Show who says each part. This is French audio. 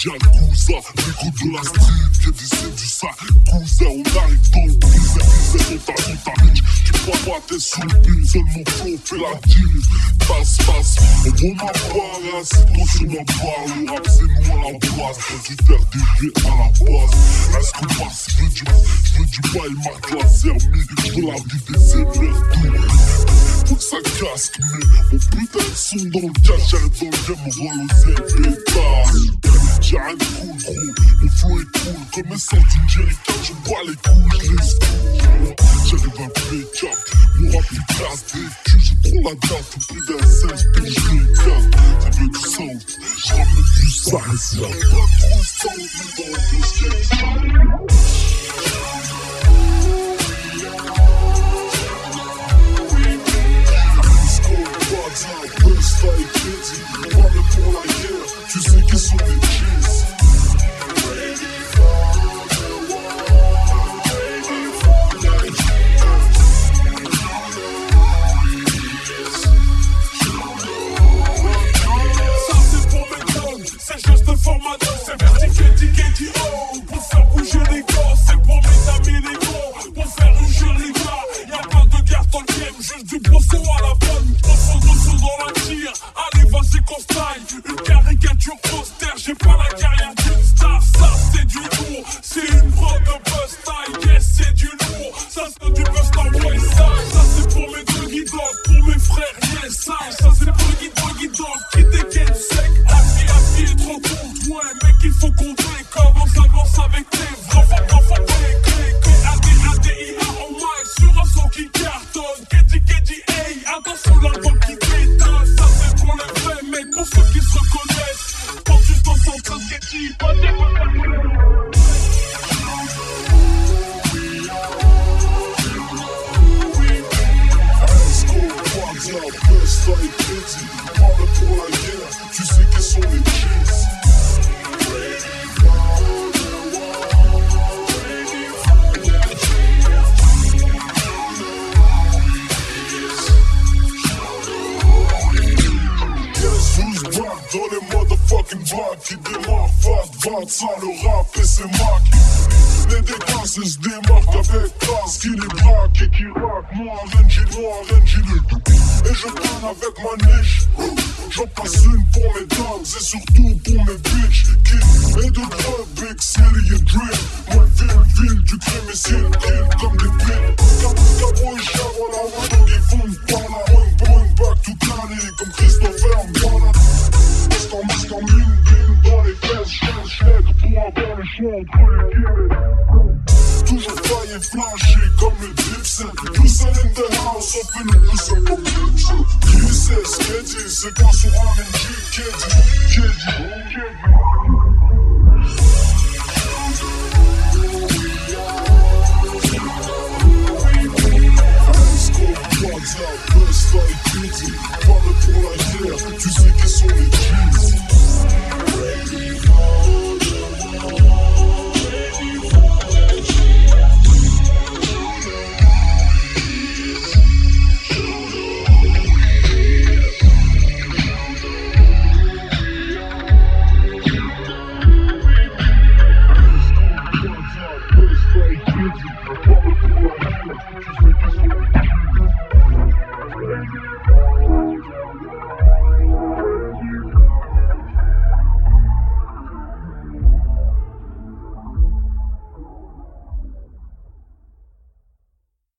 Speaker 1: Jacuzza, beaucoup de la. T'es sous le pin, seul mon flow la deal. Passe, passe, on voit ma toi sur ma barre. Le rap, c'est à la base. Du terre DV à la base. Est-ce qu'on passe, je veux du, je veux du bail, marque la sermie. Je veux la vie des émers, tout. Faut que ça casque, mais mon putain de son dans le cash, j'arrive dans le game, on voit. J'ai rien de cool, gros, mon flow est cool, comme un sardine jerrycan, je bois les couilles, je les mon rap il culs, je prends la au plus d'un 16 piges, je les je trop much she's vente ça le rap et c'est Mac. Les déclasses se démarquent avec classe qui les braque et qui rack. Moi, RNG, moi, RNG, les Et je plane avec ma niche. J'en passe une pour mes dogs et surtout pour mes bitches. Kill et de drogue, big city et drill. Moi, ville, ville du crime et ciel, fly shit coming dipset. You said in the house, up the music Out, best like beauty.